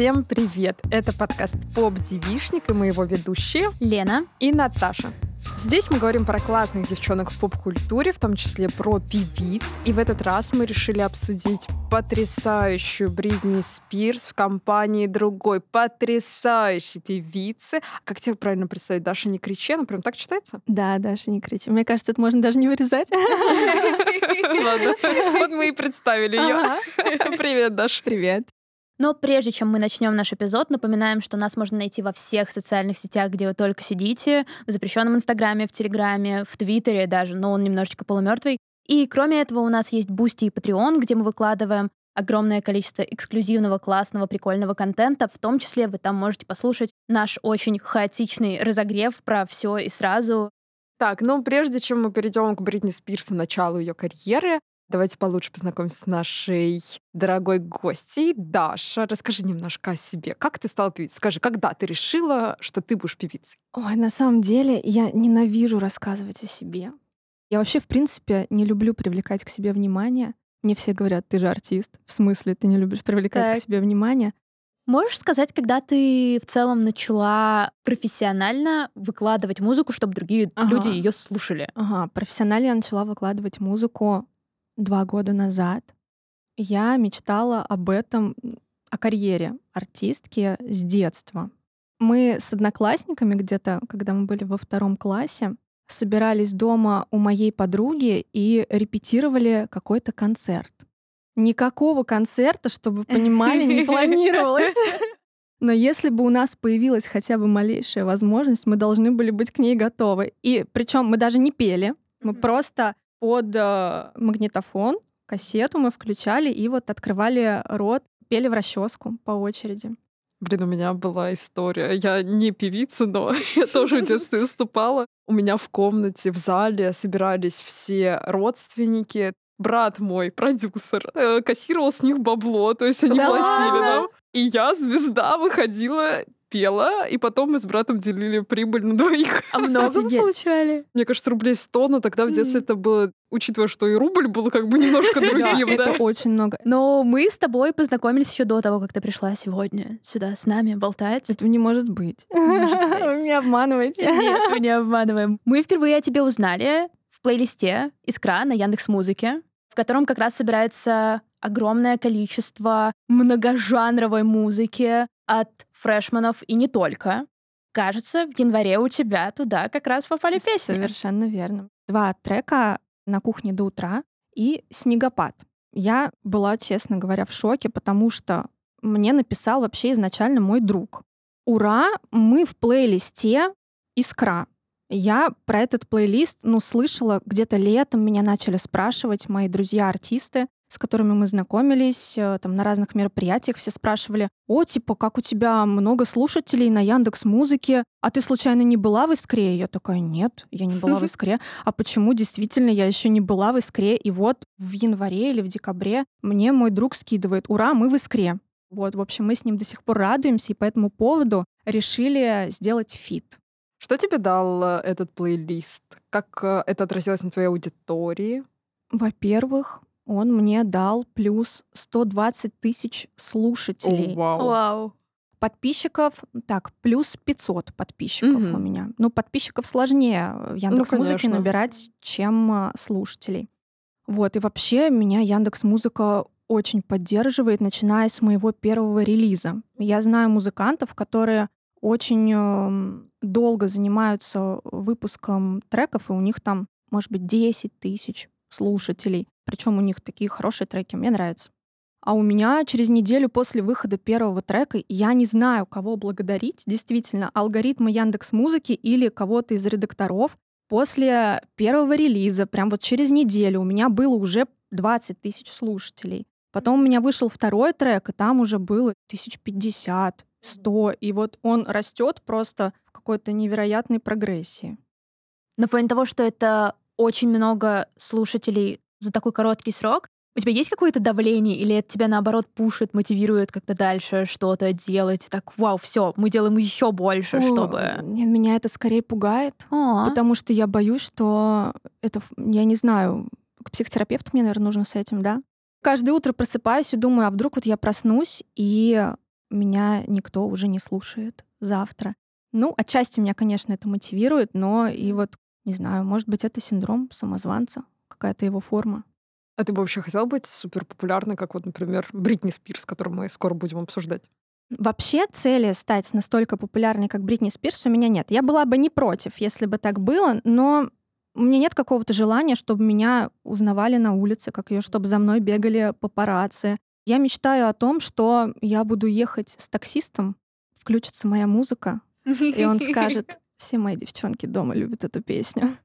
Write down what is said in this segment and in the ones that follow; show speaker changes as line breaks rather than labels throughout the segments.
Всем привет! Это подкаст «Поп-девишник» и мы его ведущие
Лена
и Наташа. Здесь мы говорим про классных девчонок в поп-культуре, в том числе про певиц. И в этот раз мы решили обсудить потрясающую Бритни Спирс в компании другой потрясающей певицы. Как тебе правильно представить? Даша не кричи, она прям так читается?
Да, Даша не кричи. Мне кажется, это можно даже не вырезать.
Ладно, вот мы и представили ее. Привет, Даша.
Привет. Но прежде чем мы начнем наш эпизод, напоминаем, что нас можно найти во всех социальных сетях, где вы только сидите, в запрещенном Инстаграме, в Телеграме, в Твиттере даже, но он немножечко полумертвый. И кроме этого у нас есть Бусти и Patreon, где мы выкладываем огромное количество эксклюзивного, классного, прикольного контента. В том числе вы там можете послушать наш очень хаотичный разогрев про все и сразу.
Так, ну прежде чем мы перейдем к Бритни Спирс и началу ее карьеры, Давайте получше познакомимся с нашей дорогой гостьей. Даша, расскажи немножко о себе. Как ты стала певицей? Скажи, когда ты решила, что ты будешь певицей?
Ой, на самом деле я ненавижу рассказывать о себе. Я вообще, в принципе, не люблю привлекать к себе внимание. Мне все говорят, ты же артист. В смысле, ты не любишь привлекать так. к себе внимание?
Можешь сказать, когда ты в целом начала профессионально выкладывать музыку, чтобы другие ага. люди ее слушали?
Ага, профессионально я начала выкладывать музыку два года назад я мечтала об этом, о карьере артистки с детства. Мы с одноклассниками где-то, когда мы были во втором классе, собирались дома у моей подруги и репетировали какой-то концерт. Никакого концерта, чтобы понимали, не планировалось. Но если бы у нас появилась хотя бы малейшая возможность, мы должны были быть к ней готовы. И причем мы даже не пели, мы просто под э, магнитофон, кассету мы включали и вот открывали рот, пели в расческу по очереди.
Блин, у меня была история. Я не певица, но я тоже в детстве выступала. У меня в комнате, в зале собирались все родственники. Брат мой, продюсер, э, кассировал с них бабло, то есть они платили нам. И я, звезда, выходила пела, и потом мы с братом делили прибыль на двоих.
А много вы получали?
Мне кажется, рублей 100, но тогда в детстве это было, учитывая, что и рубль был как бы немножко другим,
да? это очень много.
Но мы с тобой познакомились еще до того, как ты пришла сегодня сюда с нами болтать.
Это не может быть. Вы
меня обманываете. Нет, мы не обманываем. Мы впервые о тебе узнали в плейлисте «Искра» на Яндекс Музыке, в котором как раз собирается огромное количество многожанровой музыки от фрешманов и не только. Кажется, в январе у тебя туда как раз попали песни.
Совершенно верно. Два трека «На кухне до утра» и «Снегопад». Я была, честно говоря, в шоке, потому что мне написал вообще изначально мой друг. Ура, мы в плейлисте «Искра». Я про этот плейлист, ну, слышала где-то летом, меня начали спрашивать мои друзья-артисты, с которыми мы знакомились, э, там на разных мероприятиях все спрашивали, о, типа, как у тебя много слушателей на Яндекс Музыке, а ты случайно не была в Искре? Я такая, нет, я не была в Искре. А почему действительно я еще не была в Искре? И вот в январе или в декабре мне мой друг скидывает, ура, мы в Искре. Вот, в общем, мы с ним до сих пор радуемся, и по этому поводу решили сделать feat.
Что тебе дал э, этот плейлист? Как э, это отразилось на твоей аудитории?
Во-первых, он мне дал плюс 120 тысяч слушателей.
О, вау.
вау.
Подписчиков, так, плюс 500 подписчиков угу. у меня. Ну, подписчиков сложнее в Яндекс Музыке ну, набирать, чем а, слушателей. Вот, и вообще меня Яндекс Музыка очень поддерживает, начиная с моего первого релиза. Я знаю музыкантов, которые очень э, долго занимаются выпуском треков, и у них там, может быть, 10 тысяч слушателей. Причем у них такие хорошие треки, мне нравится. А у меня через неделю после выхода первого трека я не знаю, кого благодарить. Действительно, алгоритмы Яндекс Музыки или кого-то из редакторов. После первого релиза, прям вот через неделю, у меня было уже 20 тысяч слушателей. Потом у меня вышел второй трек, и там уже было тысяч пятьдесят, сто. И вот он растет просто в какой-то невероятной прогрессии.
На фоне того, что это очень много слушателей за такой короткий срок. У тебя есть какое-то давление, или это тебя наоборот пушит, мотивирует как-то дальше что-то делать? Так, вау, все, мы делаем еще больше, О, чтобы.
Нет, меня это скорее пугает, А-а. потому что я боюсь, что это, я не знаю, к психотерапевту мне, наверное, нужно с этим, да? Каждое утро просыпаюсь и думаю, а вдруг вот я проснусь, и меня никто уже не слушает завтра. Ну, отчасти меня, конечно, это мотивирует, но и вот, не знаю, может быть, это синдром самозванца, какая-то его форма.
А ты бы вообще хотела быть супер популярной, как вот, например, Бритни Спирс, которую мы скоро будем обсуждать?
Вообще цели стать настолько популярной, как Бритни Спирс, у меня нет. Я была бы не против, если бы так было, но у меня нет какого-то желания, чтобы меня узнавали на улице, как ее, чтобы за мной бегали папарацци. Я мечтаю о том, что я буду ехать с таксистом, включится моя музыка, и он скажет, все мои девчонки дома любят эту песню.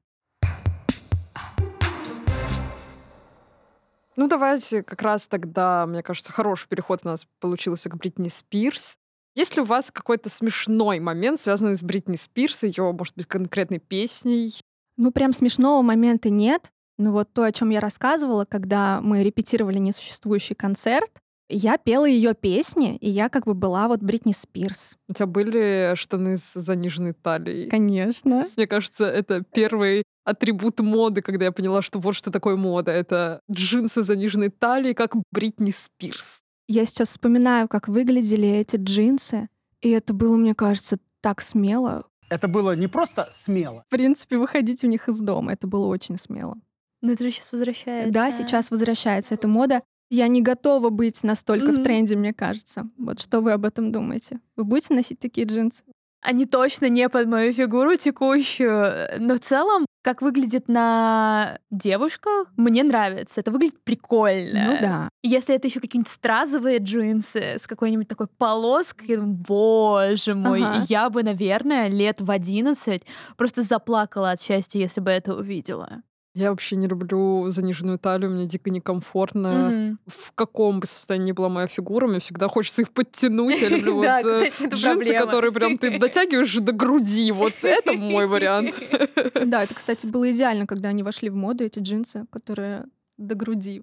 Ну, давайте как раз тогда, мне кажется, хороший переход у нас получился к Бритни Спирс. Есть ли у вас какой-то смешной момент, связанный с Бритни Спирс, ее, может быть, конкретной песней?
Ну, прям смешного момента нет. Но вот то, о чем я рассказывала, когда мы репетировали несуществующий концерт, я пела ее песни, и я как бы была вот Бритни Спирс.
У тебя были штаны с заниженной талией?
Конечно.
Мне кажется, это первый атрибут моды, когда я поняла, что вот что такое мода. Это джинсы с заниженной талией, как Бритни Спирс.
Я сейчас вспоминаю, как выглядели эти джинсы, и это было, мне кажется, так смело.
Это было не просто смело.
В принципе, выходить у них из дома, это было очень смело.
Но это же сейчас возвращается.
Да, сейчас возвращается эта мода. Я не готова быть настолько mm-hmm. в тренде, мне кажется. Вот что вы об этом думаете? Вы будете носить такие джинсы?
Они точно не под мою фигуру текущую, но в целом, как выглядит на девушках, мне нравится. Это выглядит прикольно.
Ну да.
Если это еще какие-нибудь стразовые джинсы с какой-нибудь такой полоской, боже мой, ага. я бы, наверное, лет в 11 просто заплакала от счастья, если бы это увидела.
Я вообще не люблю заниженную талию, мне дико некомфортно. Mm-hmm. В каком бы состоянии была моя фигура, мне всегда хочется их подтянуть. Я люблю вот э, джинсы, которые прям ты дотягиваешь до груди. Вот это мой вариант.
Да, это, кстати, было идеально, когда они вошли в моду, эти джинсы, которые до груди.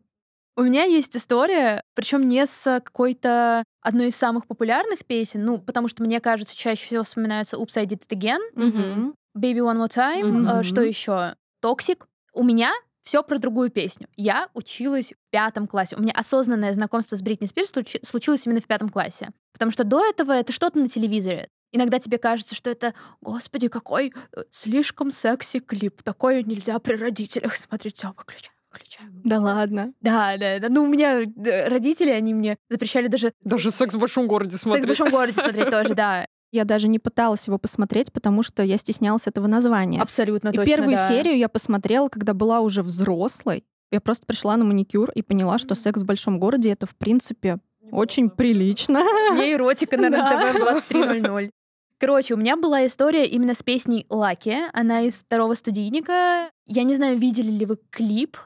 У меня есть история, причем не с какой-то одной из самых популярных песен, ну, потому что мне кажется, чаще всего вспоминаются Oops, I Did It Again, mm-hmm. Baby One More Time, mm-hmm. что еще? Toxic. У меня все про другую песню. Я училась в пятом классе. У меня осознанное знакомство с Бритни Спирс случилось именно в пятом классе. Потому что до этого это что-то на телевизоре. Иногда тебе кажется, что это, господи, какой э, слишком секси клип. Такое нельзя при родителях смотреть. Все, выключай выключаю.
Да ладно.
Да, да, да. Ну, у меня э, родители, они мне запрещали даже...
Даже секс в большом городе смотреть.
Секс в большом городе смотреть тоже, да.
Я даже не пыталась его посмотреть, потому что я стеснялась этого названия.
Абсолютно
и
точно,
первую
да.
серию я посмотрела, когда была уже взрослой. Я просто пришла на маникюр и поняла, что секс в большом городе это, в принципе, очень прилично.
Не эротика на РНТВ 23.00. Короче, у меня была история именно с песней «Лаки». Она из второго студийника. Я не знаю, видели ли вы клип.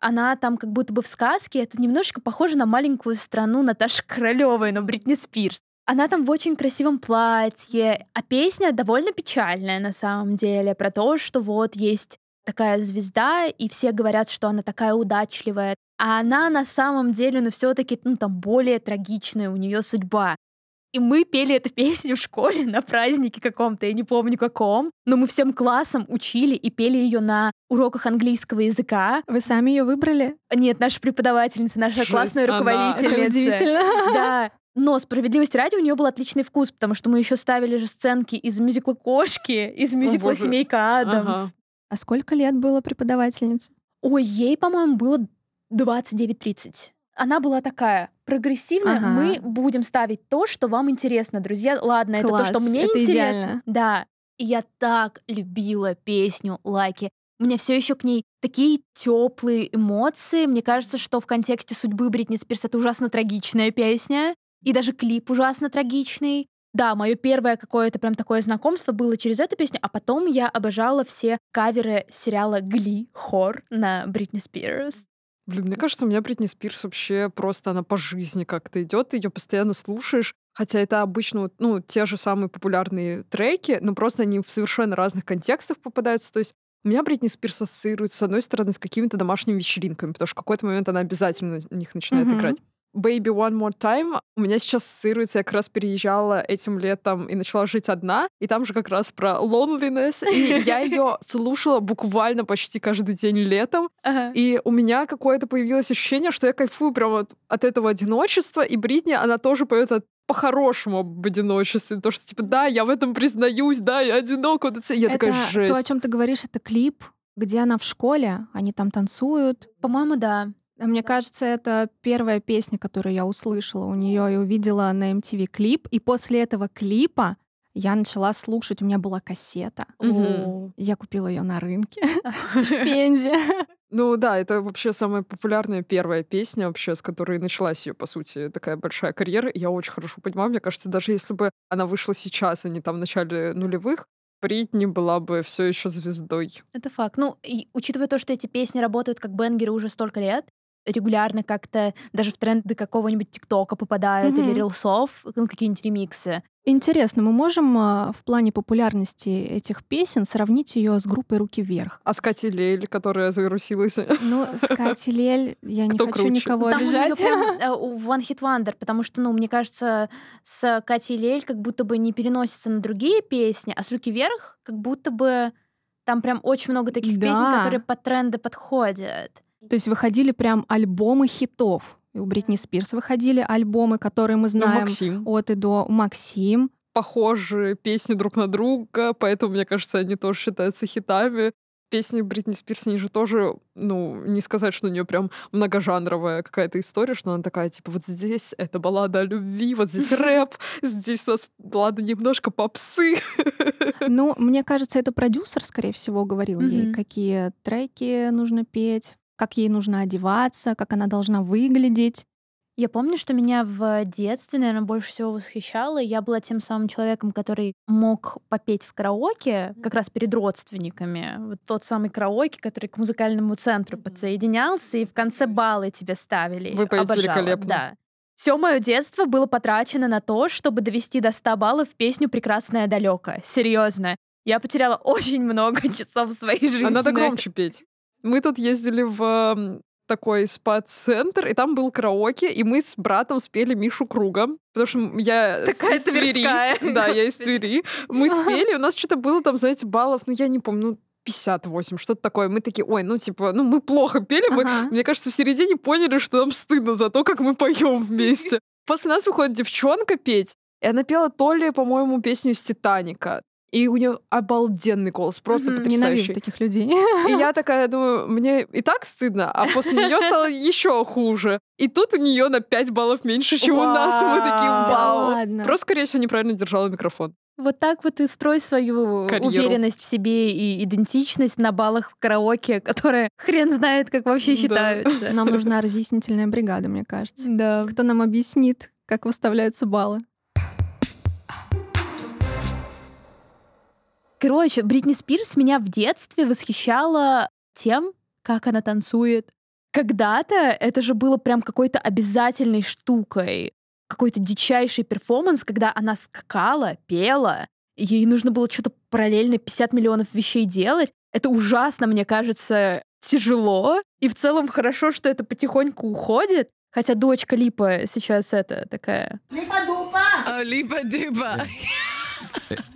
Она там как будто бы в сказке. Это немножечко похоже на маленькую страну Наташи Королевой, но Бритни Спирс. Она там в очень красивом платье, а песня довольно печальная на самом деле, про то, что вот есть такая звезда, и все говорят, что она такая удачливая, а она на самом деле, ну, все-таки, ну, там, более трагичная у нее судьба. И мы пели эту песню в школе на празднике каком-то, я не помню каком, но мы всем классом учили и пели ее на уроках английского языка.
Вы сами ее выбрали?
Нет, наша преподавательница, наша Жесть, классная руководительница.
Это удивительно.
Да, но справедливости ради у нее был отличный вкус, потому что мы еще ставили же сценки из мюзикла Кошки, из мюзикла Семейка Адамс. Ага.
А сколько лет было преподавательнице?
Ой, ей, по-моему, было 29-30. Она была такая прогрессивная. Ага. Мы будем ставить то, что вам интересно, друзья. Ладно, Класс, это то, что мне это интересно. Идеально. Да. И я так любила песню Лайки. У меня все еще к ней такие теплые эмоции. Мне кажется, что в контексте судьбы Бритни Спирс это ужасно трагичная песня. И даже клип ужасно трагичный. Да, мое первое какое-то прям такое знакомство было через эту песню, а потом я обожала все каверы сериала «Гли», «Хор» на Бритни Спирс.
Блин, мне кажется, у меня Бритни Спирс вообще просто она по жизни как-то идет, ты ее постоянно слушаешь, хотя это обычно ну, те же самые популярные треки, но просто они в совершенно разных контекстах попадаются. То есть у меня Бритни Спирс ассоциируется, с одной стороны, с какими-то домашними вечеринками, потому что в какой-то момент она обязательно на них начинает mm-hmm. играть. Baby One More Time у меня сейчас ассоциируется, я как раз переезжала этим летом и начала жить одна, и там же как раз про loneliness, и я ее слушала буквально почти каждый день летом, ага. и у меня какое-то появилось ощущение, что я кайфую прямо от, от этого одиночества, и Бритни, она тоже поет от по-хорошему об одиночестве. То, что, типа, да, я в этом признаюсь, да, я одинок. Вот это, я
это
такая, жесть.
То, о чем ты говоришь, это клип, где она в школе, они там танцуют.
По-моему, да.
А мне кажется, это первая песня, которую я услышала у нее и увидела на MTV клип. И после этого клипа я начала слушать. У меня была кассета.
Мгм.
Я купила ее на рынке в Пензе.
Ну да, это вообще самая популярная первая песня вообще, с которой началась ее, по сути, такая большая карьера. Я очень хорошо понимаю, мне кажется, даже если бы она вышла сейчас, а не там в начале нулевых, Бритни была бы все еще звездой.
Это факт. Ну, и учитывая то, что эти песни работают как бенгеры уже столько лет, регулярно как-то даже в тренды какого-нибудь ТикТока попадают или
Мгм.
рилсов, ну, какие-нибудь ремиксы.
Интересно, мы можем а, в плане популярности этих песен сравнить ее с группой «Руки вверх»?
А с Катей Лель, которая зарусилась.
Ну, с Катей Лель я не
Кто
хочу
круче?
никого
Там у неё
обижать.
э, у One Hit Wonder, потому что, ну, мне кажется, с Катей Лель как будто бы не переносится на другие песни, а с «Руки вверх» как будто бы там прям очень много таких песен,
Да.
которые под тренды подходят.
То есть выходили прям альбомы хитов. И у Бритни Спирс выходили альбомы, которые мы
Ну,
знаем
Максим.
от и до. Максим.
Похожие песни друг на друга, поэтому, мне кажется, они тоже считаются хитами. Песни Бритни Спирс, они же тоже, ну, не сказать, что у нее прям многожанровая какая-то история, что она такая, типа, вот здесь это баллада о любви, вот здесь рэп, здесь у нас, ладно, немножко попсы.
Ну, мне кажется, это продюсер, скорее всего, говорил ей, какие треки нужно петь, как ей нужно одеваться, как она должна выглядеть.
Я помню, что меня в детстве, наверное, больше всего восхищало. Я была тем самым человеком, который мог попеть в караоке как раз перед родственниками. Вот тот самый караоке, который к музыкальному центру подсоединялся, и в конце баллы тебе ставили.
Вы поете
Обожала,
великолепно.
Да. Все мое детство было потрачено на то, чтобы довести до 100 баллов песню «Прекрасное далеко». Серьезно. Я потеряла очень много часов в своей жизни.
А надо громче петь. Мы тут ездили в такой спа-центр, и там был караоке, и мы с братом спели Мишу Круга, потому что я
Такая
из Твери. Да, я из Твери. Мы спели, у нас что-то было там, знаете, баллов, ну я не помню, ну 58, что-то такое. Мы такие, ой, ну типа, ну мы плохо пели, мы, мне кажется, в середине поняли, что нам стыдно за то, как мы поем вместе. После нас выходит девчонка петь, и она пела то ли, по-моему, песню из Титаника. И у нее обалденный голос, просто
Мгм.
потрясающий.
Ненавижу таких людей.
И я такая думаю, мне и так стыдно, а после нее стало еще хуже. И тут у нее на 5 баллов меньше, чем у нас. Мы такие,
Вау.
Да.
Просто, скорее всего, неправильно держала микрофон.
Вот так вот и строй свою
Карьеру.
уверенность в себе и идентичность на баллах в караоке, которые хрен знает, как вообще
Да.
считаются.
Нам нужна разъяснительная бригада, мне кажется.
Да.
Кто нам объяснит, как выставляются баллы?
Короче, Бритни Спирс меня в детстве восхищала тем, как она танцует. Когда-то это же было прям какой-то обязательной штукой, какой-то дичайший перформанс, когда она скакала, пела, ей нужно было что-то параллельно 50 миллионов вещей делать. Это ужасно, мне кажется, тяжело. И в целом хорошо, что это потихоньку уходит. Хотя дочка Липа сейчас это такая...
Oh, Lipa Dupa.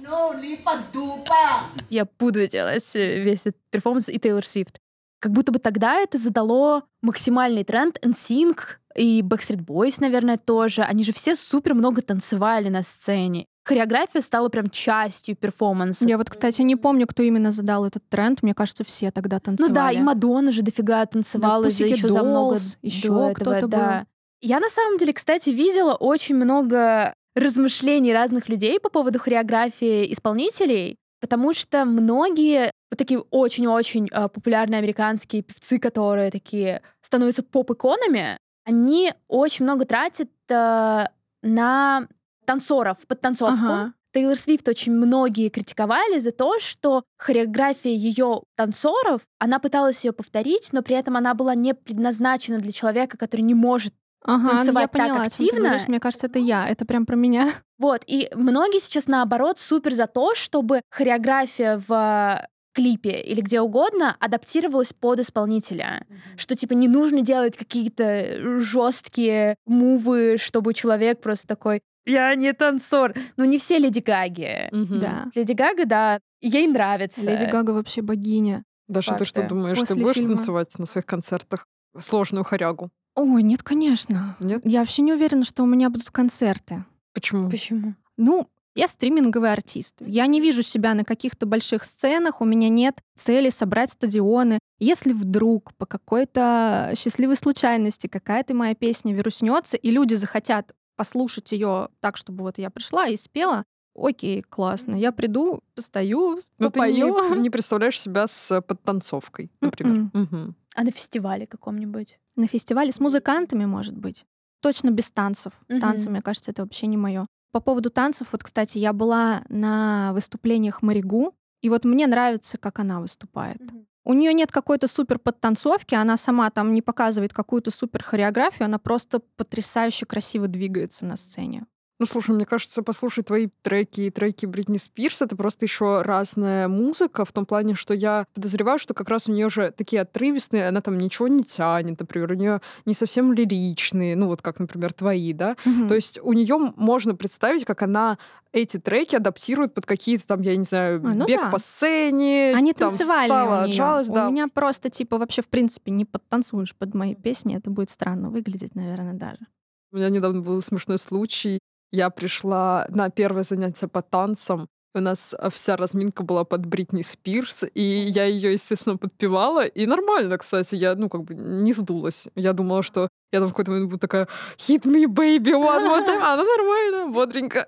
No, lipa dupa.
я буду делать э, весь этот перформанс и Тейлор Свифт. Как будто бы тогда это задало максимальный тренд. NSYNC и Backstreet Boys, наверное, тоже. Они же все супер много танцевали на сцене. Хореография стала прям частью перформанса.
Я вот, кстати, не помню, кто именно задал этот тренд. Мне кажется, все тогда танцевали.
Ну да, и Мадонна же дофига танцевала
Да,
за еще за много этого,
кто-то
да.
был.
Я на самом деле, кстати, видела очень много размышлений разных людей по поводу хореографии исполнителей, потому что многие вот такие очень-очень э, популярные американские певцы, которые такие становятся поп-иконами, они очень много тратят э, на танцоров, под танцовку.
Ага.
Тейлор Свифт очень многие критиковали за то, что хореография ее танцоров, она пыталась ее повторить, но при этом она была не предназначена для человека, который не может.
Ага, ну
танцевать
я
так
поняла, ты
активно.
говоришь. Мне кажется, это я. Это прям про меня.
Вот, и многие сейчас наоборот супер за то, чтобы хореография в клипе или где угодно адаптировалась под исполнителя. Что типа не нужно делать какие-то жесткие мувы, чтобы человек просто такой я не танцор. Ну, не все Леди Гаги.
Мгм.
Да.
Леди Гага, да, ей нравится.
Леди Гага вообще богиня.
Даша, ты что
Факты.
думаешь, ты
После
будешь
фильма.
танцевать на своих концертах сложную хорягу?
Ой, нет, конечно.
Нет?
Я вообще не уверена, что у меня будут концерты.
Почему?
Почему?
Ну, я стриминговый артист. Я не вижу себя на каких-то больших сценах, у меня нет цели собрать стадионы. Если вдруг по какой-то счастливой случайности какая-то моя песня вируснется, и люди захотят послушать ее так, чтобы вот я пришла и спела, окей, классно, я приду, постою,
Но попою. ты не, не представляешь себя с подтанцовкой, например.
Угу. А на фестивале каком-нибудь?
На фестивале с музыкантами, может быть. Точно без танцев. Угу. Танцы, мне кажется, это вообще не мое. По поводу танцев, вот, кстати, я была на выступлениях Маригу, и вот мне нравится, как она выступает. Mm-hmm. У нее нет какой-то супер подтанцовки, она сама там не показывает какую-то супер хореографию, она просто потрясающе красиво двигается на сцене.
Ну, слушай, мне кажется, послушать твои треки и треки Бритни Спирс это просто еще разная музыка в том плане, что я подозреваю, что как раз у нее же такие отрывистые, она там ничего не тянет, например, у нее не совсем лиричные, ну вот как, например, твои, да. Угу. То есть у нее можно представить, как она эти треки адаптирует под какие-то там, я не знаю, а, ну бег да. по сцене.
Они
там,
танцевали
встала,
у,
отжалась, да.
у меня просто, типа, вообще, в принципе, не подтанцуешь под мои песни. Это будет странно выглядеть, наверное, даже.
У меня недавно был смешной случай. Я пришла на первое занятие по танцам. У нас э, вся разминка была под Бритни Спирс, и я ее, естественно, подпевала. И нормально, кстати, я, ну, как бы не сдулась. Я думала, что я там в какой-то момент буду такая «Hit me, baby, one more time». Она нормально, бодренько.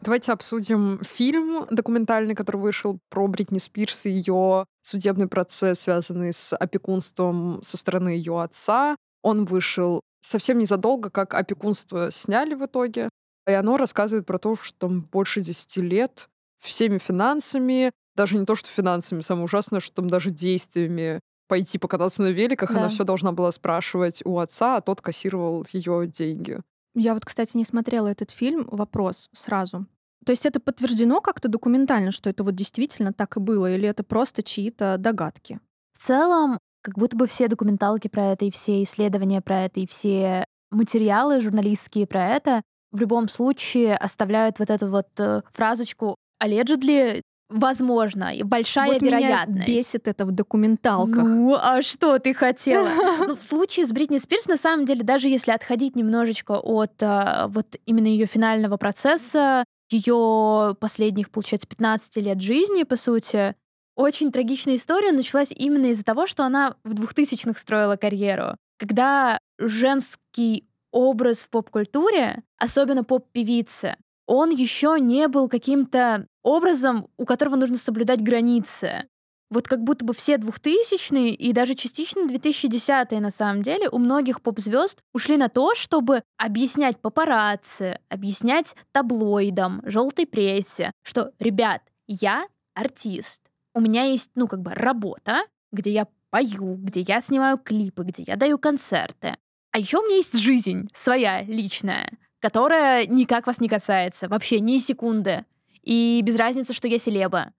Давайте обсудим фильм документальный, который вышел про Бритни Спирс и ее судебный процесс, связанный с опекунством со стороны ее отца. Он вышел совсем незадолго, как опекунство сняли в итоге. И оно рассказывает про то, что там больше 10 лет всеми финансами, даже не то, что финансами, самое ужасное, что там даже действиями пойти покататься на великах, да. она все должна была спрашивать у отца, а тот кассировал ее деньги.
Я вот, кстати, не смотрела этот фильм. Вопрос сразу. То есть это подтверждено как-то документально, что это вот действительно так и было, или это просто чьи-то догадки?
В целом, как будто бы все документалки про это и все исследования про это и все материалы журналистские про это в любом случае оставляют вот эту вот э, фразочку allegedly Возможно, большая
вот
вероятность.
Меня бесит это в документалках.
Ну, а что ты хотела? Ну, в случае с Бритни Спирс, на самом деле, даже если отходить немножечко от а, вот именно ее финального процесса, ее последних, получается, 15 лет жизни, по сути, очень трагичная история началась именно из-за того, что она в 2000-х строила карьеру. Когда женский образ в поп-культуре, особенно поп-певицы, он еще не был каким-то образом, у которого нужно соблюдать границы. Вот как будто бы все 2000-е и даже частично 2010-е на самом деле у многих поп-звезд ушли на то, чтобы объяснять папарацци, объяснять таблоидам, желтой прессе, что, ребят, я артист, у меня есть, ну, как бы работа, где я пою, где я снимаю клипы, где я даю концерты. А еще у меня есть жизнь своя, личная, которая никак вас не касается, вообще ни секунды. И без разницы, что я селеба.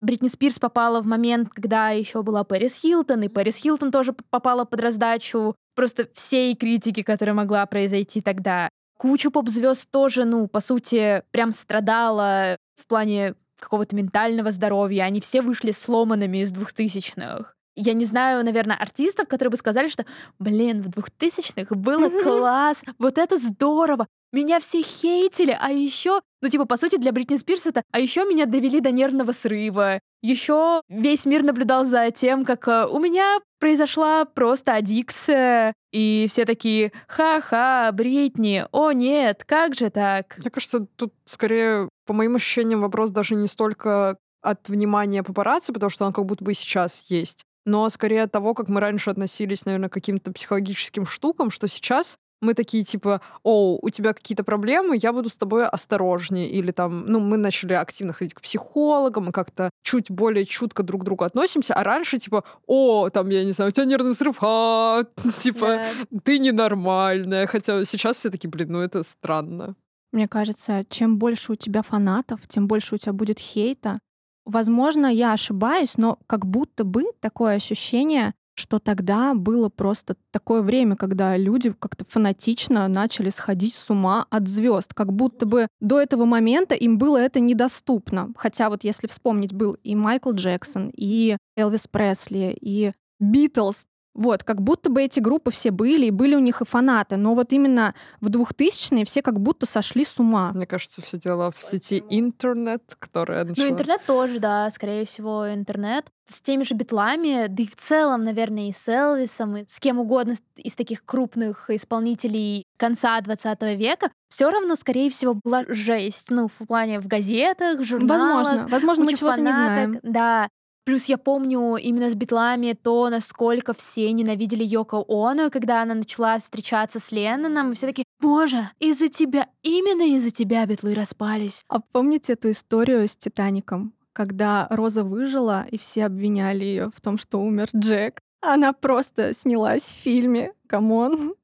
Бритни Спирс попала в момент, когда еще была Пэрис Хилтон, и Пэрис Хилтон тоже попала под раздачу просто всей критики, которая могла произойти тогда. Куча поп-звезд тоже, ну, по сути, прям страдала в плане какого-то ментального здоровья. Они все вышли сломанными из двухтысячных. Я не знаю, наверное, артистов, которые бы сказали, что, блин, в двухтысячных было класс, вот это здорово, меня все хейтили, а еще, ну типа, по сути, для Бритни Спирс это, а еще меня довели до нервного срыва. Еще весь мир наблюдал за тем, как э, у меня произошла просто аддикция, и все такие, ха-ха, Бритни, о нет, как же так?
Мне кажется, тут скорее, по моим ощущениям, вопрос даже не столько от внимания папарацци, потому что он как будто бы сейчас есть, но скорее от того, как мы раньше относились, наверное, к каким-то психологическим штукам, что сейчас мы такие типа, о, у тебя какие-то проблемы, я буду с тобой осторожнее. Или там, ну, мы начали активно ходить к психологам, и как-то чуть более чутко друг к другу относимся. А раньше типа, о, там, я не знаю, у тебя нервный срыв, а, типа, yeah. ты ненормальная. Хотя сейчас все таки блин, ну это странно.
Мне кажется, чем больше у тебя фанатов, тем больше у тебя будет хейта. Возможно, я ошибаюсь, но как будто бы такое ощущение, что тогда было просто такое время, когда люди как-то фанатично начали сходить с ума от звезд, как будто бы до этого момента им было это недоступно. Хотя вот если вспомнить, был и Майкл Джексон, и Элвис Пресли, и Битлз. Вот, как будто бы эти группы все были, и были у них и фанаты, но вот именно в 2000-е все как будто сошли с ума.
Мне кажется, все дело в сети интернет, которая
ну, начала... Ну, интернет тоже, да, скорее всего, интернет. С теми же битлами, да и в целом, наверное, и с Элвисом, и с кем угодно из таких крупных исполнителей конца 20 века, все равно, скорее всего, была жесть. Ну, в плане в газетах, журналах.
Возможно. Возможно, мы чего-то не знаем.
Да. Плюс я помню именно с битлами то, насколько все ненавидели Йоко Оно, когда она начала встречаться с Ленноном, и все таки боже, из-за тебя, именно из-за тебя битлы распались.
А помните эту историю с Титаником? Когда Роза выжила, и все обвиняли ее в том, что умер Джек. Она просто снялась в фильме. Come on.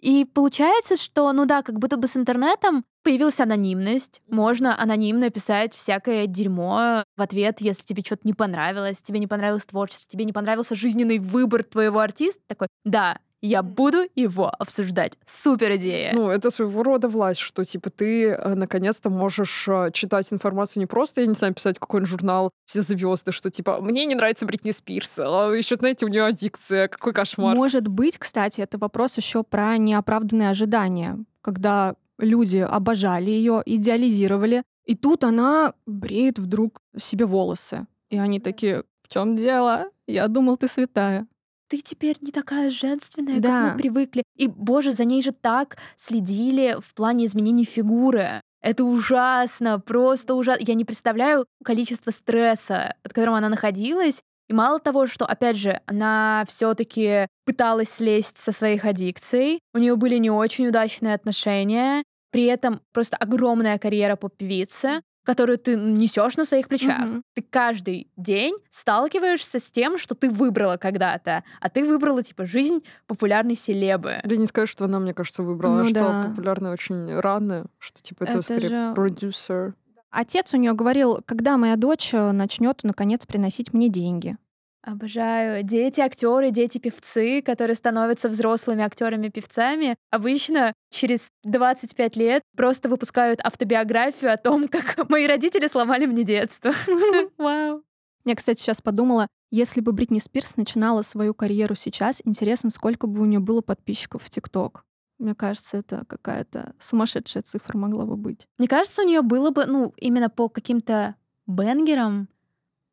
И получается, что, ну да, как будто бы с интернетом появилась анонимность. Можно анонимно писать всякое дерьмо в ответ, если тебе что-то не понравилось, тебе не понравилось творчество, тебе не понравился жизненный выбор твоего артиста. Такой, да, я буду его обсуждать. Супер идея.
Ну, это своего рода власть, что, типа, ты э, наконец-то можешь э, читать информацию не просто, я не знаю, писать какой-нибудь журнал «Все звезды», что, типа, мне не нравится Бритни Спирс, а еще, знаете, у нее аддикция, какой кошмар.
Может быть, кстати, это вопрос еще про неоправданные ожидания, когда люди обожали ее, идеализировали, и тут она бреет вдруг себе волосы. И они такие, в чем дело? Я думал, ты святая
ты теперь не такая женственная, да. как мы привыкли. И, боже, за ней же так следили в плане изменений фигуры. Это ужасно, просто ужасно. Я не представляю количество стресса, под которым она находилась. И мало того, что, опять же, она все-таки пыталась слезть со своих аддикций, у нее были не очень удачные отношения, при этом просто огромная карьера по певице которую ты несешь на своих плечах. Угу. Ты каждый день сталкиваешься с тем, что ты выбрала когда-то, а ты выбрала типа жизнь популярной селебы.
Да не скажешь, что она, мне кажется, выбрала, ну, она да. стала популярной очень рано, что типа это, это скорее же... продюсер.
Отец у нее говорил, когда моя дочь э, начнет наконец приносить мне деньги.
Обожаю. Дети актеры, дети певцы, которые становятся взрослыми актерами-певцами, обычно через 25 лет просто выпускают автобиографию о том, как мои родители сломали мне детство. Вау.
Я, кстати, сейчас подумала, если бы Бритни Спирс начинала свою карьеру сейчас, интересно, сколько бы у нее было подписчиков в ТикТок. Мне кажется, это какая-то сумасшедшая цифра могла бы быть.
Мне кажется, у нее было бы, ну, именно по каким-то бенгерам,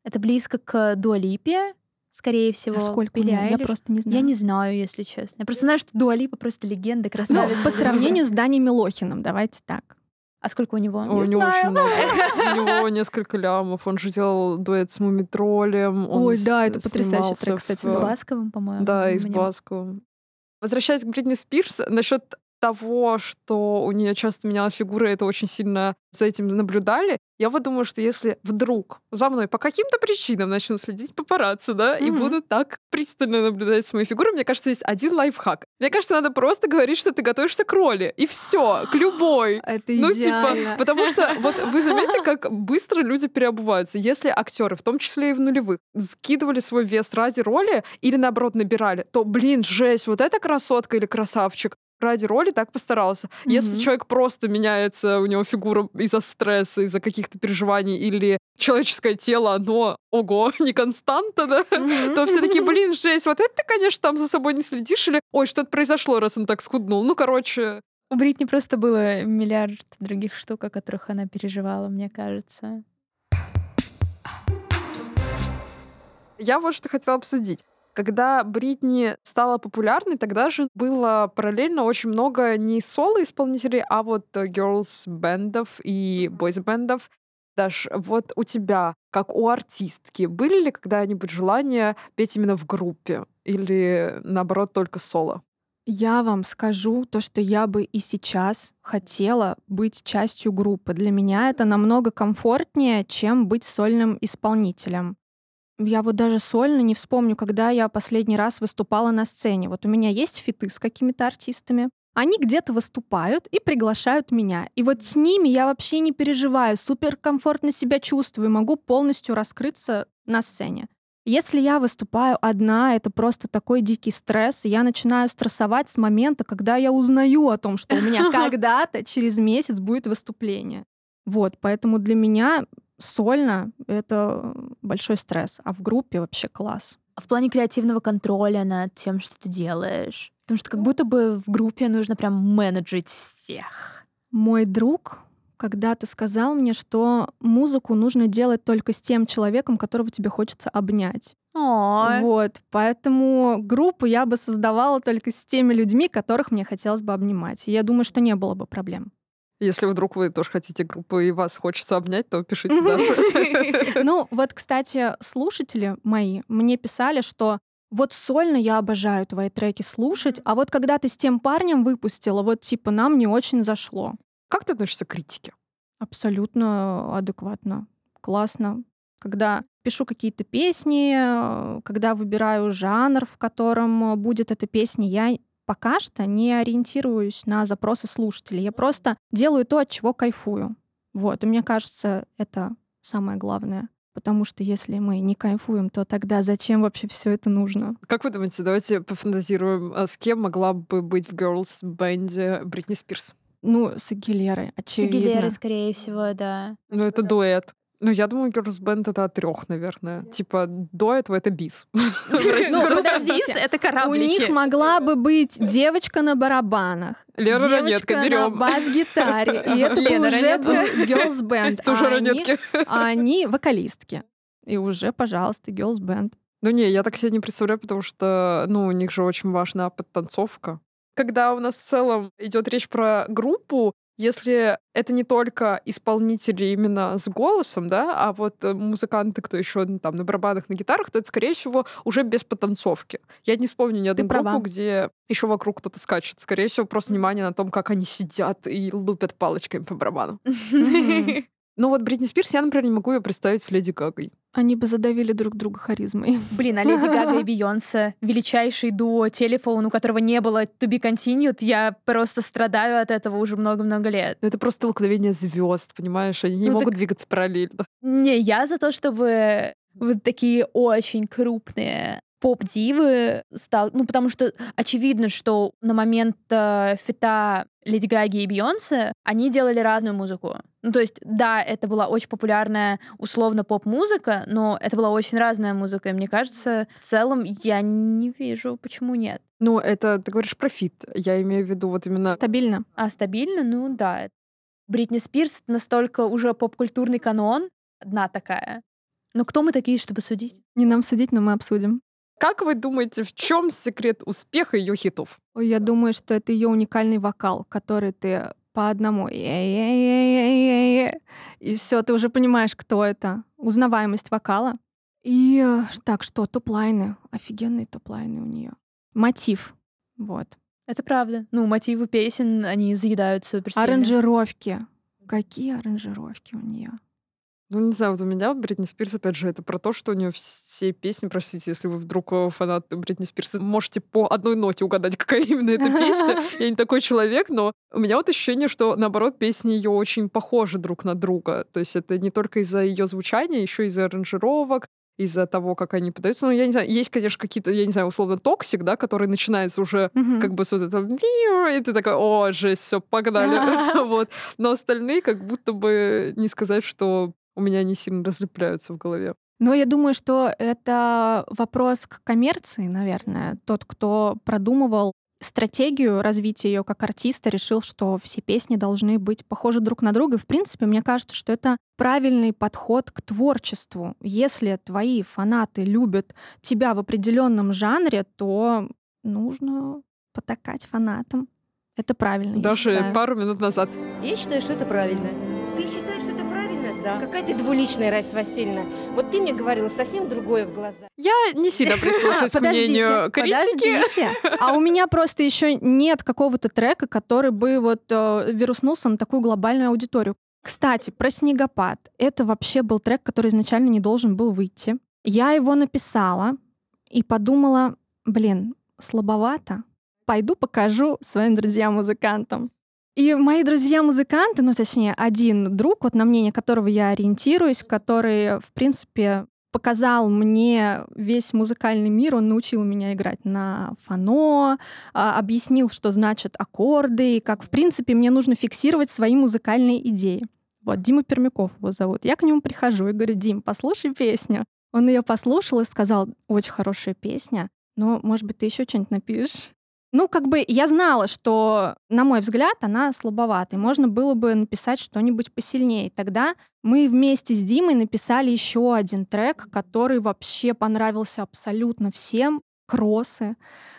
это близко к Дуалипе, скорее всего. А
сколько Билли Я просто не знаю.
Я не знаю, если честно. Я просто знаю, что Дуалипа просто легенда, ну, красавица.
Ну, по сравнению с Дани Милохиным, давайте так.
А сколько у него?
О, у него очень много. У него несколько лямов. Он же делал дуэт с Мумитролем.
Ой, да, это потрясающий трек, кстати.
С Басковым, по-моему.
Да, и с Басковым. Возвращаясь к Бритни Спирс, насчет того, что у нее часто менялась фигура, это очень сильно за этим наблюдали. Я вот думаю, что если вдруг за мной по каким-то причинам начнут следить папарацци, да, mm-hmm. и будут так пристально наблюдать с моей фигурой, мне кажется, есть один лайфхак. Мне кажется, надо просто говорить, что ты готовишься к роли, и все, к любой.
Это идеально. Ну,
типа, потому что вот вы заметите, как быстро люди переобуваются. Если актеры, в том числе и в нулевых, скидывали свой вес ради роли или, наоборот, набирали, то, блин, жесть, вот эта красотка или красавчик, ради роли так постарался. Mm-hmm. Если человек просто меняется, у него фигура из-за стресса, из-за каких-то переживаний, или человеческое тело, оно, ого, не константа, да, mm-hmm. то все таки блин, жесть, вот это ты, конечно, там за собой не следишь, или, ой, что-то произошло, раз он так скуднул. Ну, короче...
У Бритни просто было миллиард других штук, о которых она переживала, мне кажется.
Я вот что хотела обсудить. Когда Бритни стала популярной, тогда же было параллельно очень много не соло-исполнителей, а вот girls-бендов и бойз-бендов. Даш, вот у тебя, как у артистки, были ли когда-нибудь желания петь именно в группе или, наоборот, только соло?
Я вам скажу то, что я бы и сейчас хотела быть частью группы. Для меня это намного комфортнее, чем быть сольным исполнителем. Я вот даже сольно не вспомню, когда я последний раз выступала на сцене. Вот у меня есть фиты с какими-то артистами. Они где-то выступают и приглашают меня. И вот с ними я вообще не переживаю, супер комфортно себя чувствую, могу полностью раскрыться на сцене. Если я выступаю одна, это просто такой дикий стресс, и я начинаю стрессовать с момента, когда я узнаю о том, что у меня когда-то через месяц будет выступление. Вот, поэтому для меня сольно — это большой стресс, а в группе вообще класс.
в плане креативного контроля над тем, что ты делаешь? Потому что как будто бы в группе нужно прям менеджить всех.
Мой друг когда-то сказал мне, что музыку нужно делать только с тем человеком, которого тебе хочется обнять.
Ой.
Вот, поэтому группу я бы создавала только с теми людьми, которых мне хотелось бы обнимать. И я думаю, что не было бы проблем.
Если вдруг вы тоже хотите группу и вас хочется обнять, то пишите дальше.
Ну, вот, кстати, слушатели мои мне писали, что вот сольно я обожаю твои треки слушать, а вот когда ты с тем парнем выпустила, вот типа нам не очень зашло.
Как ты относишься к критике?
Абсолютно адекватно. Классно. Когда пишу какие-то песни, когда выбираю жанр, в котором будет эта песня, я пока что не ориентируюсь на запросы слушателей. Я просто делаю то, от чего кайфую. Вот. И мне кажется, это самое главное. Потому что если мы не кайфуем, то тогда зачем вообще все это нужно?
Как вы думаете, давайте пофантазируем, а с кем могла бы быть в Girls бенде Бритни Спирс?
Ну, с Агилерой, очевидно.
С Агилерой, скорее всего, да.
Ну, это дуэт. Ну, я думаю, Girls Band это от трех, наверное. Типа, до этого это бис.
Ну, подождите, это кораблики.
У них могла бы быть девочка на барабанах,
Лера Ранетка,
берем. на бас-гитаре. И это уже был Girls Band.
Тоже Ранетки.
А они вокалистки. И уже, пожалуйста, Girls Band.
Ну не, я так себе не представляю, потому что, ну, у них же очень важна подтанцовка когда у нас в целом идет речь про группу, если это не только исполнители именно с голосом, да, а вот э, музыканты, кто еще там на барабанах, на гитарах, то это, скорее всего, уже без потанцовки. Я не вспомню ни одну Ты группу, права. где еще вокруг кто-то скачет. Скорее всего, просто внимание на том, как они сидят и лупят палочками по барабану. Ну вот Бритни Спирс, я, например, не могу ее представить с Леди Гагой.
Они бы задавили друг друга харизмой.
Блин, а Леди Гага и Бейонсе, величайший дуо телефон, у которого не было To Be Continued, я просто страдаю от этого уже много-много лет.
Ну, это просто столкновение звезд, понимаешь? Они не ну, могут так... двигаться параллельно.
Не, я за то, чтобы вот такие очень крупные поп-дивы стал, ну, потому что очевидно, что на момент э, фита Леди Гаги и Бейонсе они делали разную музыку. Ну, то есть, да, это была очень популярная условно поп-музыка, но это была очень разная музыка, и мне кажется, в целом я не вижу, почему нет.
Ну, это, ты говоришь про фит, я имею в виду вот именно...
Стабильно.
А, стабильно? Ну, да. Бритни Спирс настолько уже поп-культурный канон, одна такая. Но кто мы такие, чтобы судить?
Не нам судить, но мы обсудим.
Как вы думаете, в чем секрет успеха ее хитов?
Ой, я думаю, что это ее уникальный вокал, который ты по одному и все, ты уже понимаешь, кто это. Узнаваемость вокала. И так что, топ-лайны. Офигенные топ-лайны у нее. Мотив. Вот.
Это правда. Ну, мотивы песен, они заедают супер
Аранжировки. Какие аранжировки у нее?
Ну, не знаю, вот у меня Бритни Спирс, опять же, это про то, что у нее все песни, простите, если вы вдруг э, фанат Бритни Спирс, можете по одной ноте угадать, какая именно эта песня. Я не такой человек, но у меня вот ощущение, что, наоборот, песни ее очень похожи друг на друга. То есть это не только из-за ее звучания, еще из-за аранжировок, из-за того, как они подаются. Ну, я не знаю, есть, конечно, какие-то, я не знаю, условно, Toxic, да, который начинается уже mm-hmm. как бы с вот этого и ты такой, о, жесть, все, погнали. вот. Но остальные как будто бы не сказать, что у меня они сильно разлепляются в голове.
Но я думаю, что это вопрос к коммерции, наверное. Тот, кто продумывал стратегию развития ее как артиста, решил, что все песни должны быть похожи друг на друга. И, в принципе, мне кажется, что это правильный подход к творчеству. Если твои фанаты любят тебя в определенном жанре, то нужно потакать фанатам. Это правильно.
Даже пару минут назад.
Я считаю, что это правильно. Ты считаешь, да. Какая ты двуличная, Раиса Васильевна. Вот ты мне говорила совсем другое в глаза.
Я не сильно прислушаюсь к мнению критики.
Подождите. А у меня просто еще нет какого-то трека, который бы вот э, вируснулся на такую глобальную аудиторию. Кстати, про снегопад. Это вообще был трек, который изначально не должен был выйти. Я его написала и подумала, блин, слабовато. Пойду покажу своим друзьям-музыкантам. И мои друзья-музыканты, ну, точнее, один друг, вот на мнение которого я ориентируюсь, который, в принципе, показал мне весь музыкальный мир, он научил меня играть на фано, а, объяснил, что значат аккорды, и как, в принципе, мне нужно фиксировать свои музыкальные идеи. Вот, Дима Пермяков его зовут. Я к нему прихожу и говорю, Дим, послушай песню. Он ее послушал и сказал, очень хорошая песня, но, может быть, ты еще что-нибудь напишешь? Ну, как бы я знала, что, на мой взгляд, она слабовата, и можно было бы написать что-нибудь посильнее. Тогда мы вместе с Димой написали еще один трек, который вообще понравился абсолютно всем. Кроссы.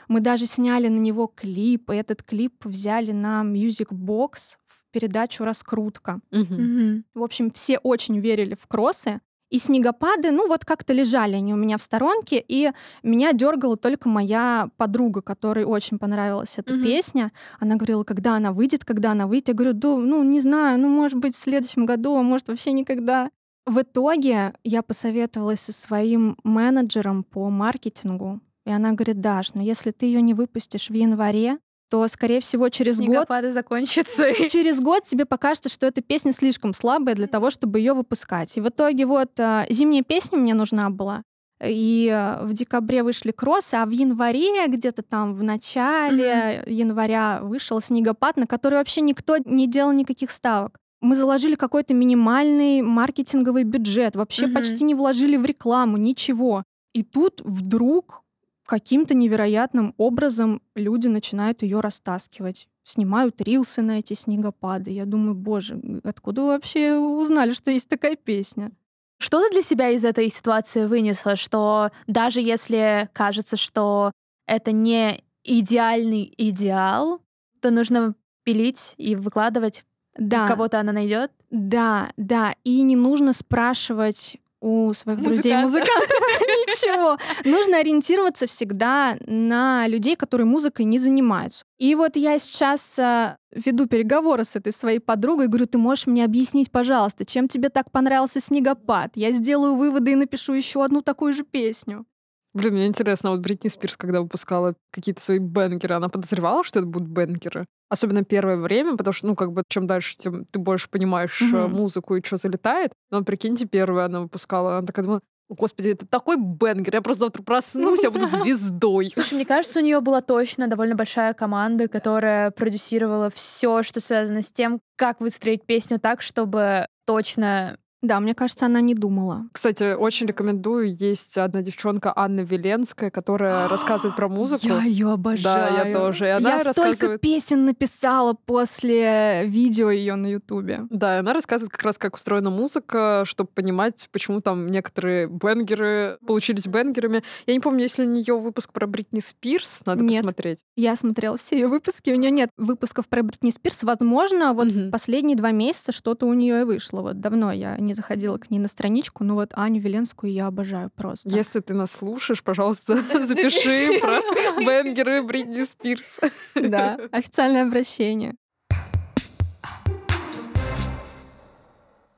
Мы даже сняли на него клип, и этот клип взяли на Music Box в передачу «Раскрутка».
Мгм.
В общем, все очень верили в кроссы. И снегопады, ну вот как-то лежали они у меня в сторонке, и меня дергала только моя подруга, которой очень понравилась эта
Мгм.
песня. Она говорила, когда она выйдет, когда она выйдет. Я говорю, да, ну не знаю, ну может быть в следующем году, а может вообще никогда. В итоге я посоветовалась со своим менеджером по маркетингу, и она говорит, Даш, ну если ты ее не выпустишь в январе, то, скорее всего, через год
Снегопады закончатся. и-
через год тебе покажется, что эта песня слишком слабая для того, чтобы ее выпускать. И в итоге вот э, зимняя песня мне нужна была. И э, в декабре вышли кроссы, а в январе, где-то там в начале января вышел снегопад, на который вообще никто не делал никаких ставок. Мы заложили какой-то минимальный маркетинговый бюджет, вообще
Мгм.
почти не вложили в рекламу, ничего. И тут вдруг каким-то невероятным образом люди начинают ее растаскивать. Снимают рилсы на эти снегопады. Я думаю, боже, откуда вы вообще узнали, что есть такая песня?
Что ты для себя из этой ситуации вынесла, что даже если кажется, что это не идеальный идеал, то нужно пилить и выкладывать,
Да,
кого-то она найдет?
да, да. И не нужно спрашивать у своих друзей
Музыкантов.
ничего. Нужно ориентироваться всегда на людей, которые музыкой не занимаются. И вот я сейчас э, веду переговоры с этой своей подругой, говорю, ты можешь мне объяснить, пожалуйста, чем тебе так понравился снегопад? Я сделаю выводы и напишу еще одну такую же песню.
Блин, мне интересно, а вот Бритни Спирс, когда выпускала какие-то свои бенгеры, она подозревала, что это будут бенгеры? Особенно первое время, потому что, ну, как бы, чем дальше, тем ты больше понимаешь
Мгм.
музыку и что залетает. Но, прикиньте, первое она выпускала, она такая думала, «О, господи, это такой бенгер, я просто завтра проснусь, я буду звездой.
Слушай, мне кажется, у нее была точно довольно большая команда, которая продюсировала все, что связано с тем, как выстроить песню так, чтобы точно
Да, мне кажется, она не думала.
Кстати, очень рекомендую. Есть одна девчонка Анна Веленская, которая рассказывает про музыку.
Я ее обожаю.
Да, я тоже. И она
я столько
рассказывает...
песен написала после видео ее на Ютубе.
Да, и она рассказывает как раз, как устроена музыка, чтобы понимать, почему там некоторые бенгеры получились бенгерами. Я не помню, есть ли у нее выпуск про Бритни Спирс, надо
Нет.
посмотреть.
Я смотрела все ее выпуски, у нее нет выпусков про Бритни Спирс. Возможно, вот
Мгм.
в последние два месяца что-то у нее и вышло. Вот давно я не заходила к ней на страничку, но вот Аню Веленскую я обожаю просто.
Если ты нас слушаешь, пожалуйста, запиши про бенгеры Бритни Спирс.
Да, официальное обращение.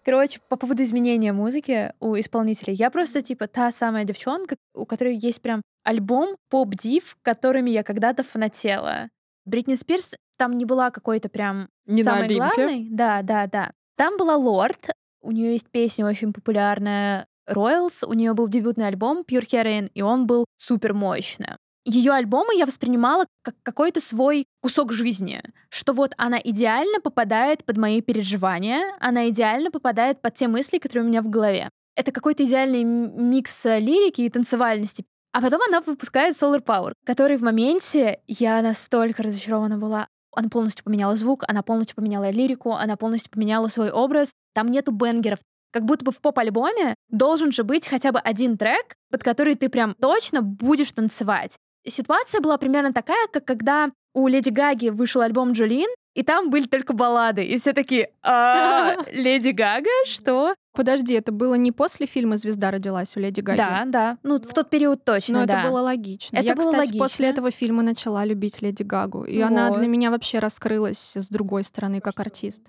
Короче, по поводу изменения музыки у исполнителей, я просто типа та самая девчонка, у которой есть прям альбом поп-див, которыми я когда-то фанатела. Бритни Спирс там не была какой-то прям
Не на
самой главной. Да, да, да. Там была Лорд, у нее есть песня очень популярная Royals, у нее был дебютный альбом Pure Heroin, и он был супер мощный. Ее альбомы я воспринимала как какой-то свой кусок жизни, что вот она идеально попадает под мои переживания, она идеально попадает под те мысли, которые у меня в голове. Это какой-то идеальный микс э, лирики и танцевальности. А потом она выпускает Solar Power, который в моменте я настолько разочарована была. Она полностью поменяла звук, она полностью поменяла лирику, она полностью поменяла свой образ. Там нету бенгеров. Как будто бы в поп-альбоме должен же быть хотя бы один трек, под который ты прям точно будешь танцевать. Ситуация была примерно такая, как когда у Леди Гаги вышел альбом Джолин, и там были только баллады. И все такие, «А, Леди Гага, что?
Подожди, это было не после фильма «Звезда родилась» у Леди Гаги?
Да, да. Ну, в тот период точно,
Но
да.
это было логично.
Это
я,
было
кстати,
логично.
после этого фильма начала любить Леди Гагу. И она
Вот.
для меня вообще раскрылась с другой стороны, как артист.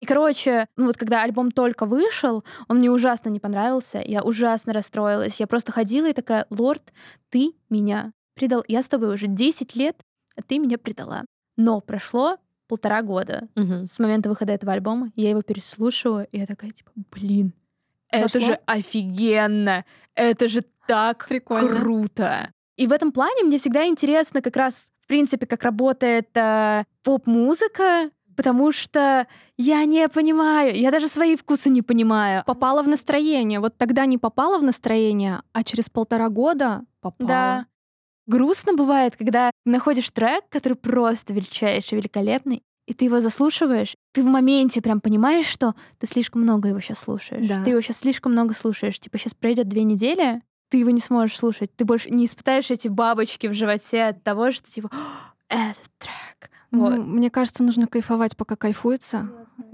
И, короче, ну вот когда альбом только вышел, он мне ужасно не понравился, я ужасно расстроилась. Я просто ходила и такая, лорд, ты меня предал. Я с тобой уже 10 лет, а ты меня предала. Но прошло полтора года
Мгм.
с момента выхода этого альбома, я его переслушиваю, и я такая, типа, блин, это
Зашло?
же офигенно, это же так
Прикольно.
круто. И в этом плане мне всегда интересно как раз, в принципе, как работает э, поп-музыка, потому что я не понимаю, я даже свои вкусы не понимаю.
Попала в настроение. Вот тогда не попала в настроение, а через полтора года попала.
Да. Грустно бывает, когда находишь трек, который просто величайший, великолепный, и ты его заслушиваешь, ты в моменте прям понимаешь, что ты слишком много его сейчас слушаешь. Да. Ты его сейчас слишком много слушаешь. Типа сейчас пройдет две недели, ты его не сможешь слушать. Ты больше не испытаешь эти бабочки в животе от того, что типа этот трек.
Вот. Ну, мне кажется, нужно кайфовать, пока кайфуется,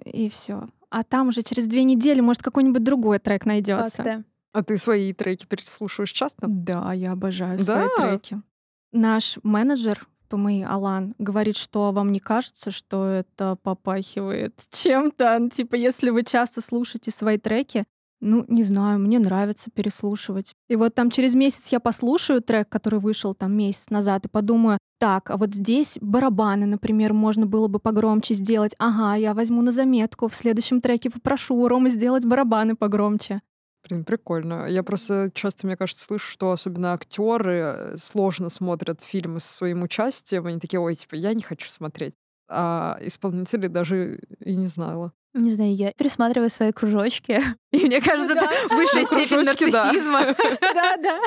и все. А там уже через две недели, может, какой-нибудь другой трек найдется. Факты.
А ты свои треки переслушиваешь часто?
Да, я обожаю да? свои треки. Наш менеджер ПМИ Алан говорит, что вам не кажется, что это попахивает чем-то? Типа, если вы часто слушаете свои треки, ну, не знаю, мне нравится переслушивать. И вот там через месяц я послушаю трек, который вышел там месяц назад, и подумаю, так, а вот здесь барабаны, например, можно было бы погромче сделать. Ага, я возьму на заметку, в следующем треке попрошу Ромы сделать барабаны погромче.
Блин, прикольно. Я просто часто, мне кажется, слышу, что особенно актеры э, сложно смотрят фильмы со своим участием. Они такие, ой, типа, я не хочу смотреть. А исполнители даже и не знала.
Не знаю, я пересматриваю свои кружочки, и мне кажется, это высшая степень нарциссизма.
Да, да.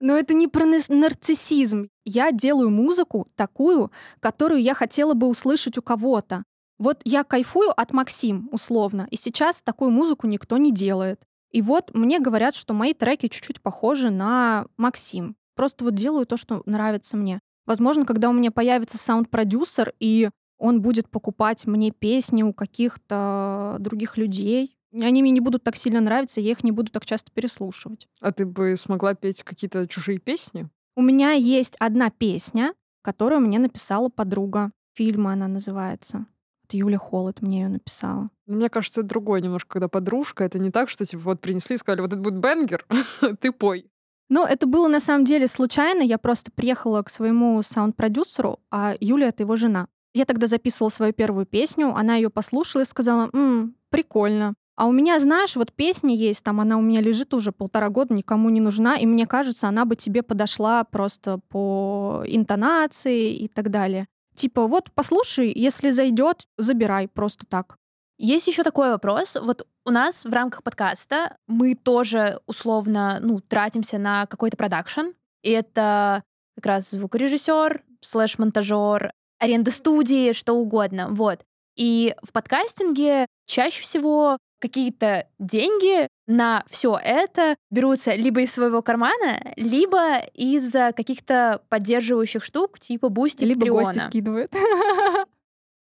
Но это не про нарциссизм. Я делаю музыку такую, которую я хотела бы услышать у кого-то. Вот я кайфую от Максим, условно, и сейчас такую музыку никто не делает. И вот мне говорят, что мои треки чуть-чуть похожи на Максим. Просто вот делаю то, что нравится мне. Возможно, когда у меня появится саунд-продюсер, и он будет покупать мне песни у каких-то других людей, они мне не будут так сильно нравиться, я их не буду так часто переслушивать.
А ты бы смогла петь какие-то чужие песни?
У меня есть одна песня, которую мне написала подруга. Фильма она называется. Это Юля Холод мне ее написала.
Ну, мне кажется, это другое немножко, когда подружка. Это не так, что типа вот принесли и сказали, вот это будет бенгер, ты пой.
Ну, это было на самом деле случайно. Я просто приехала к своему саунд-продюсеру, а Юля — это его жена. Я тогда записывала свою первую песню, она ее послушала и сказала, «М, прикольно. А у меня, знаешь, вот песня есть, там она у меня лежит уже полтора года, никому не нужна, и мне кажется, она бы тебе подошла просто по интонации и так далее. Типа, вот послушай, если зайдет, забирай просто так.
Есть еще такой вопрос. Вот у нас в рамках подкаста мы тоже условно ну, тратимся на какой-то продакшн. И это как раз звукорежиссер, slash-монтажер, аренда студии, что угодно. Вот. И в подкастинге чаще всего какие-то деньги на все это берутся либо из своего кармана, либо из каких-то поддерживающих штук, типа Boosty,
либо Patreon а. гости скидывают.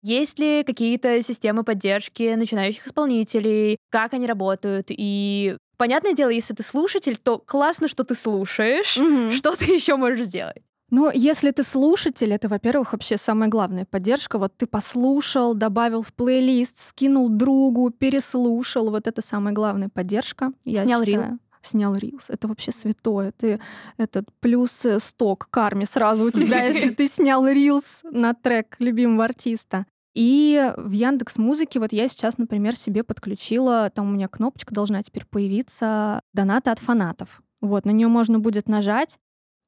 Есть ли какие-то системы поддержки начинающих исполнителей, как они работают? И понятное дело, если ты слушатель, то классно, что ты слушаешь. Mm-hmm. Что ты еще можешь сделать?
Ну, если ты слушатель, это, во-первых, вообще самая главная поддержка. Вот ты послушал, добавил в плейлист, скинул другу, переслушал. Вот это самая главная поддержка.
Я Снял считаю. рил
снял рилс. Это вообще святое. Ты этот плюс э, сток карме сразу у тебя, если ты снял рилс на трек любимого артиста. И в Яндекс Музыке вот я сейчас, например, себе подключила, там у меня кнопочка должна теперь появиться, донаты от фанатов. Вот, на нее можно будет нажать,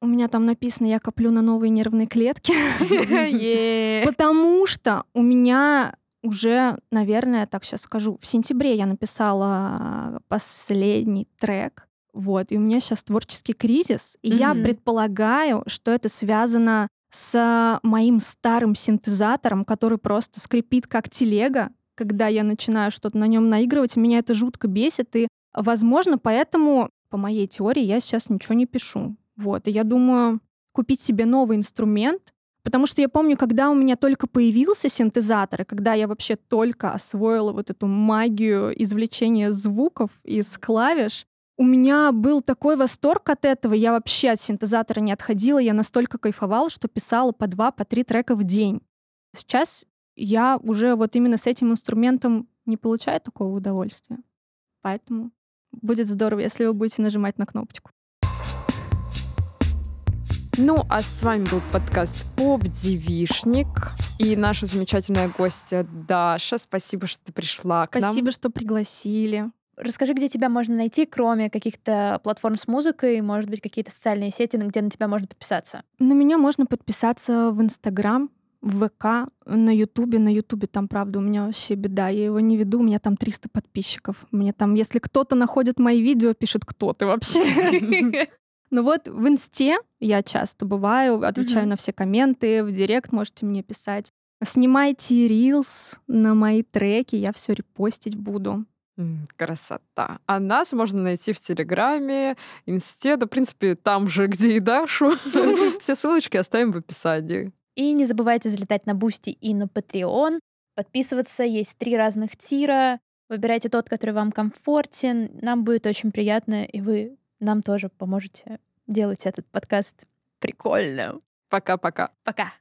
у меня там написано, я коплю на новые нервные клетки. Потому что у меня уже, наверное, так сейчас скажу, в сентябре я написала последний трек. Вот, и у меня сейчас творческий кризис, и я предполагаю, что это связано с моим старым синтезатором, который просто скрипит как телега, когда я начинаю что-то на нем наигрывать, меня это жутко бесит, и, возможно, поэтому, по моей теории, я сейчас ничего не пишу. Вот, и я думаю купить себе новый инструмент, потому что я помню, когда у меня только появился синтезатор, когда я вообще только освоила вот эту магию извлечения звуков из клавиш, у меня был такой восторг от этого, я вообще от синтезатора не отходила, я настолько кайфовала, что писала по два, по три трека в день. Сейчас я уже вот именно с этим инструментом не получаю такого удовольствия. Поэтому будет здорово, если вы будете нажимать на кнопочку.
Ну, а с вами был подкаст «Поп-девишник» и наша замечательная гостья Даша. Спасибо, что ты пришла к
Спасибо,
нам.
Спасибо, что пригласили.
Расскажи, где тебя можно найти, кроме каких-то платформ с музыкой, может быть, какие-то социальные сети, где на тебя можно подписаться?
На меня можно подписаться в Инстаграм, в ВК, на Ютубе. На Ютубе там, правда, у меня вообще беда. Я его не веду, у меня там 300 подписчиков. Мне там, если кто-то находит мои видео, пишет, кто ты вообще. Ну вот в Инсте я часто бываю, отвечаю на все комменты, в Директ можете мне писать. Снимайте рилс на мои треки, я все репостить буду.
Красота. А нас можно найти в Телеграме, Инсте, да, в принципе, там же, где и Дашу. Все ссылочки оставим в описании.
И не забывайте залетать на Boosty и на Patreon, подписываться. Есть три разных тира. Выбирайте тот, который вам комфортен. Нам будет очень приятно, и вы нам тоже поможете делать этот подкаст прикольно.
Пока-пока.
Пока. -пока. Пока.